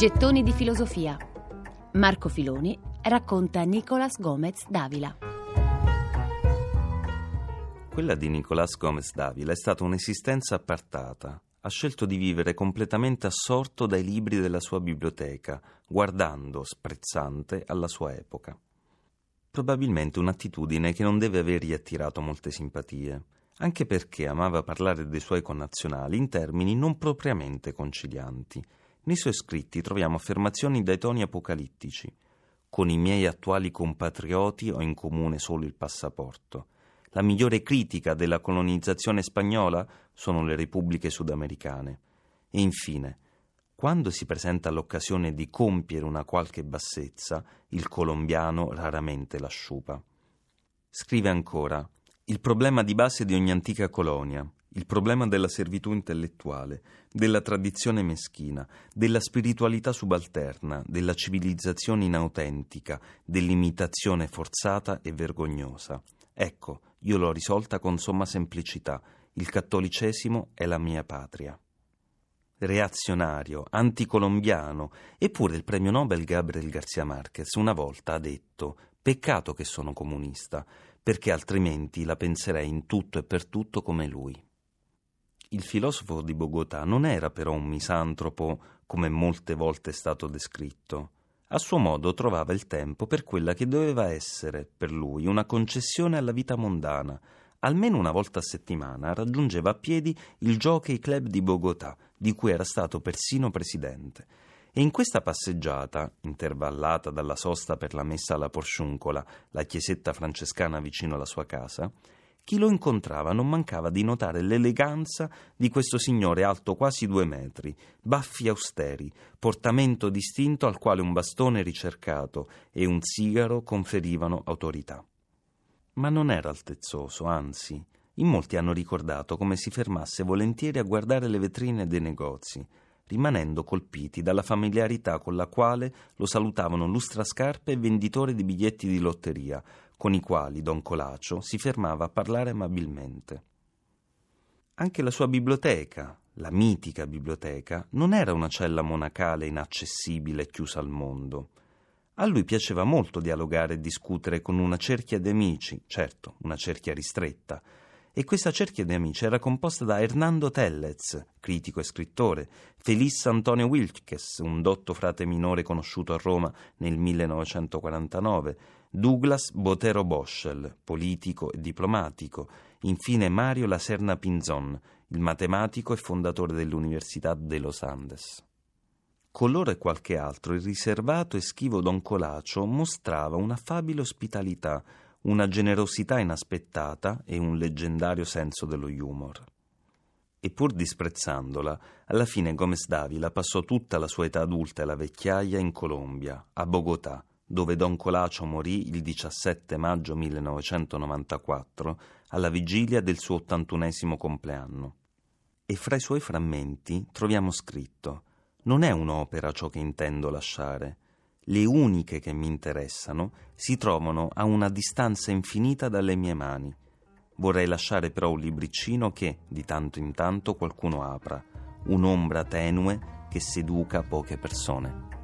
Gettoni di filosofia. Marco Filoni racconta Nicolas Gomez Davila. Quella di Nicolas Gomez Davila è stata un'esistenza appartata. Ha scelto di vivere completamente assorto dai libri della sua biblioteca, guardando, sprezzante, alla sua epoca. Probabilmente un'attitudine che non deve avergli attirato molte simpatie, anche perché amava parlare dei suoi connazionali in termini non propriamente concilianti. Nei suoi scritti troviamo affermazioni dai toni apocalittici. Con i miei attuali compatrioti ho in comune solo il passaporto. La migliore critica della colonizzazione spagnola sono le repubbliche sudamericane. E infine, quando si presenta l'occasione di compiere una qualche bassezza, il colombiano raramente la sciupa. Scrive ancora: Il problema di base di ogni antica colonia, il problema della servitù intellettuale, della tradizione meschina, della spiritualità subalterna, della civilizzazione inautentica, dell'imitazione forzata e vergognosa. Ecco, io l'ho risolta con somma semplicità. Il cattolicesimo è la mia patria reazionario, anticolombiano, eppure il premio Nobel Gabriel Garcia Marquez una volta ha detto peccato che sono comunista, perché altrimenti la penserei in tutto e per tutto come lui. Il filosofo di Bogotà non era però un misantropo come molte volte è stato descritto. A suo modo trovava il tempo per quella che doveva essere, per lui, una concessione alla vita mondana, almeno una volta a settimana raggiungeva a piedi il Jockey Club di Bogotà, di cui era stato persino presidente. E in questa passeggiata, intervallata dalla sosta per la messa alla Porciuncola, la chiesetta francescana vicino alla sua casa, chi lo incontrava non mancava di notare l'eleganza di questo signore alto quasi due metri, baffi austeri, portamento distinto al quale un bastone ricercato e un sigaro conferivano autorità. Ma non era altezzoso, anzi, in molti hanno ricordato come si fermasse volentieri a guardare le vetrine dei negozi, rimanendo colpiti dalla familiarità con la quale lo salutavano lustrascarpe e venditori di biglietti di lotteria, con i quali don Colacio si fermava a parlare amabilmente. Anche la sua biblioteca, la mitica biblioteca, non era una cella monacale inaccessibile e chiusa al mondo. A lui piaceva molto dialogare e discutere con una cerchia di amici, certo, una cerchia ristretta, e questa cerchia di amici era composta da Hernando Tellez, critico e scrittore, Felice Antonio Wilkes, un dotto frate minore conosciuto a Roma nel 1949, Douglas Botero Boschel, politico e diplomatico, infine Mario Laserna Pinzon, il matematico e fondatore dell'Università de Los Andes. Con loro e qualche altro il riservato e schivo Don Colacio mostrava un'affabile ospitalità, una generosità inaspettata e un leggendario senso dello humor. E pur disprezzandola, alla fine Gomez Davila passò tutta la sua età adulta e la vecchiaia in Colombia, a Bogotà, dove Don Colacio morì il 17 maggio 1994, alla vigilia del suo ottantunesimo compleanno. E fra i suoi frammenti troviamo scritto non è un'opera ciò che intendo lasciare. Le uniche che mi interessano si trovano a una distanza infinita dalle mie mani. Vorrei lasciare però un libricino che, di tanto in tanto, qualcuno apra, un'ombra tenue che seduca poche persone.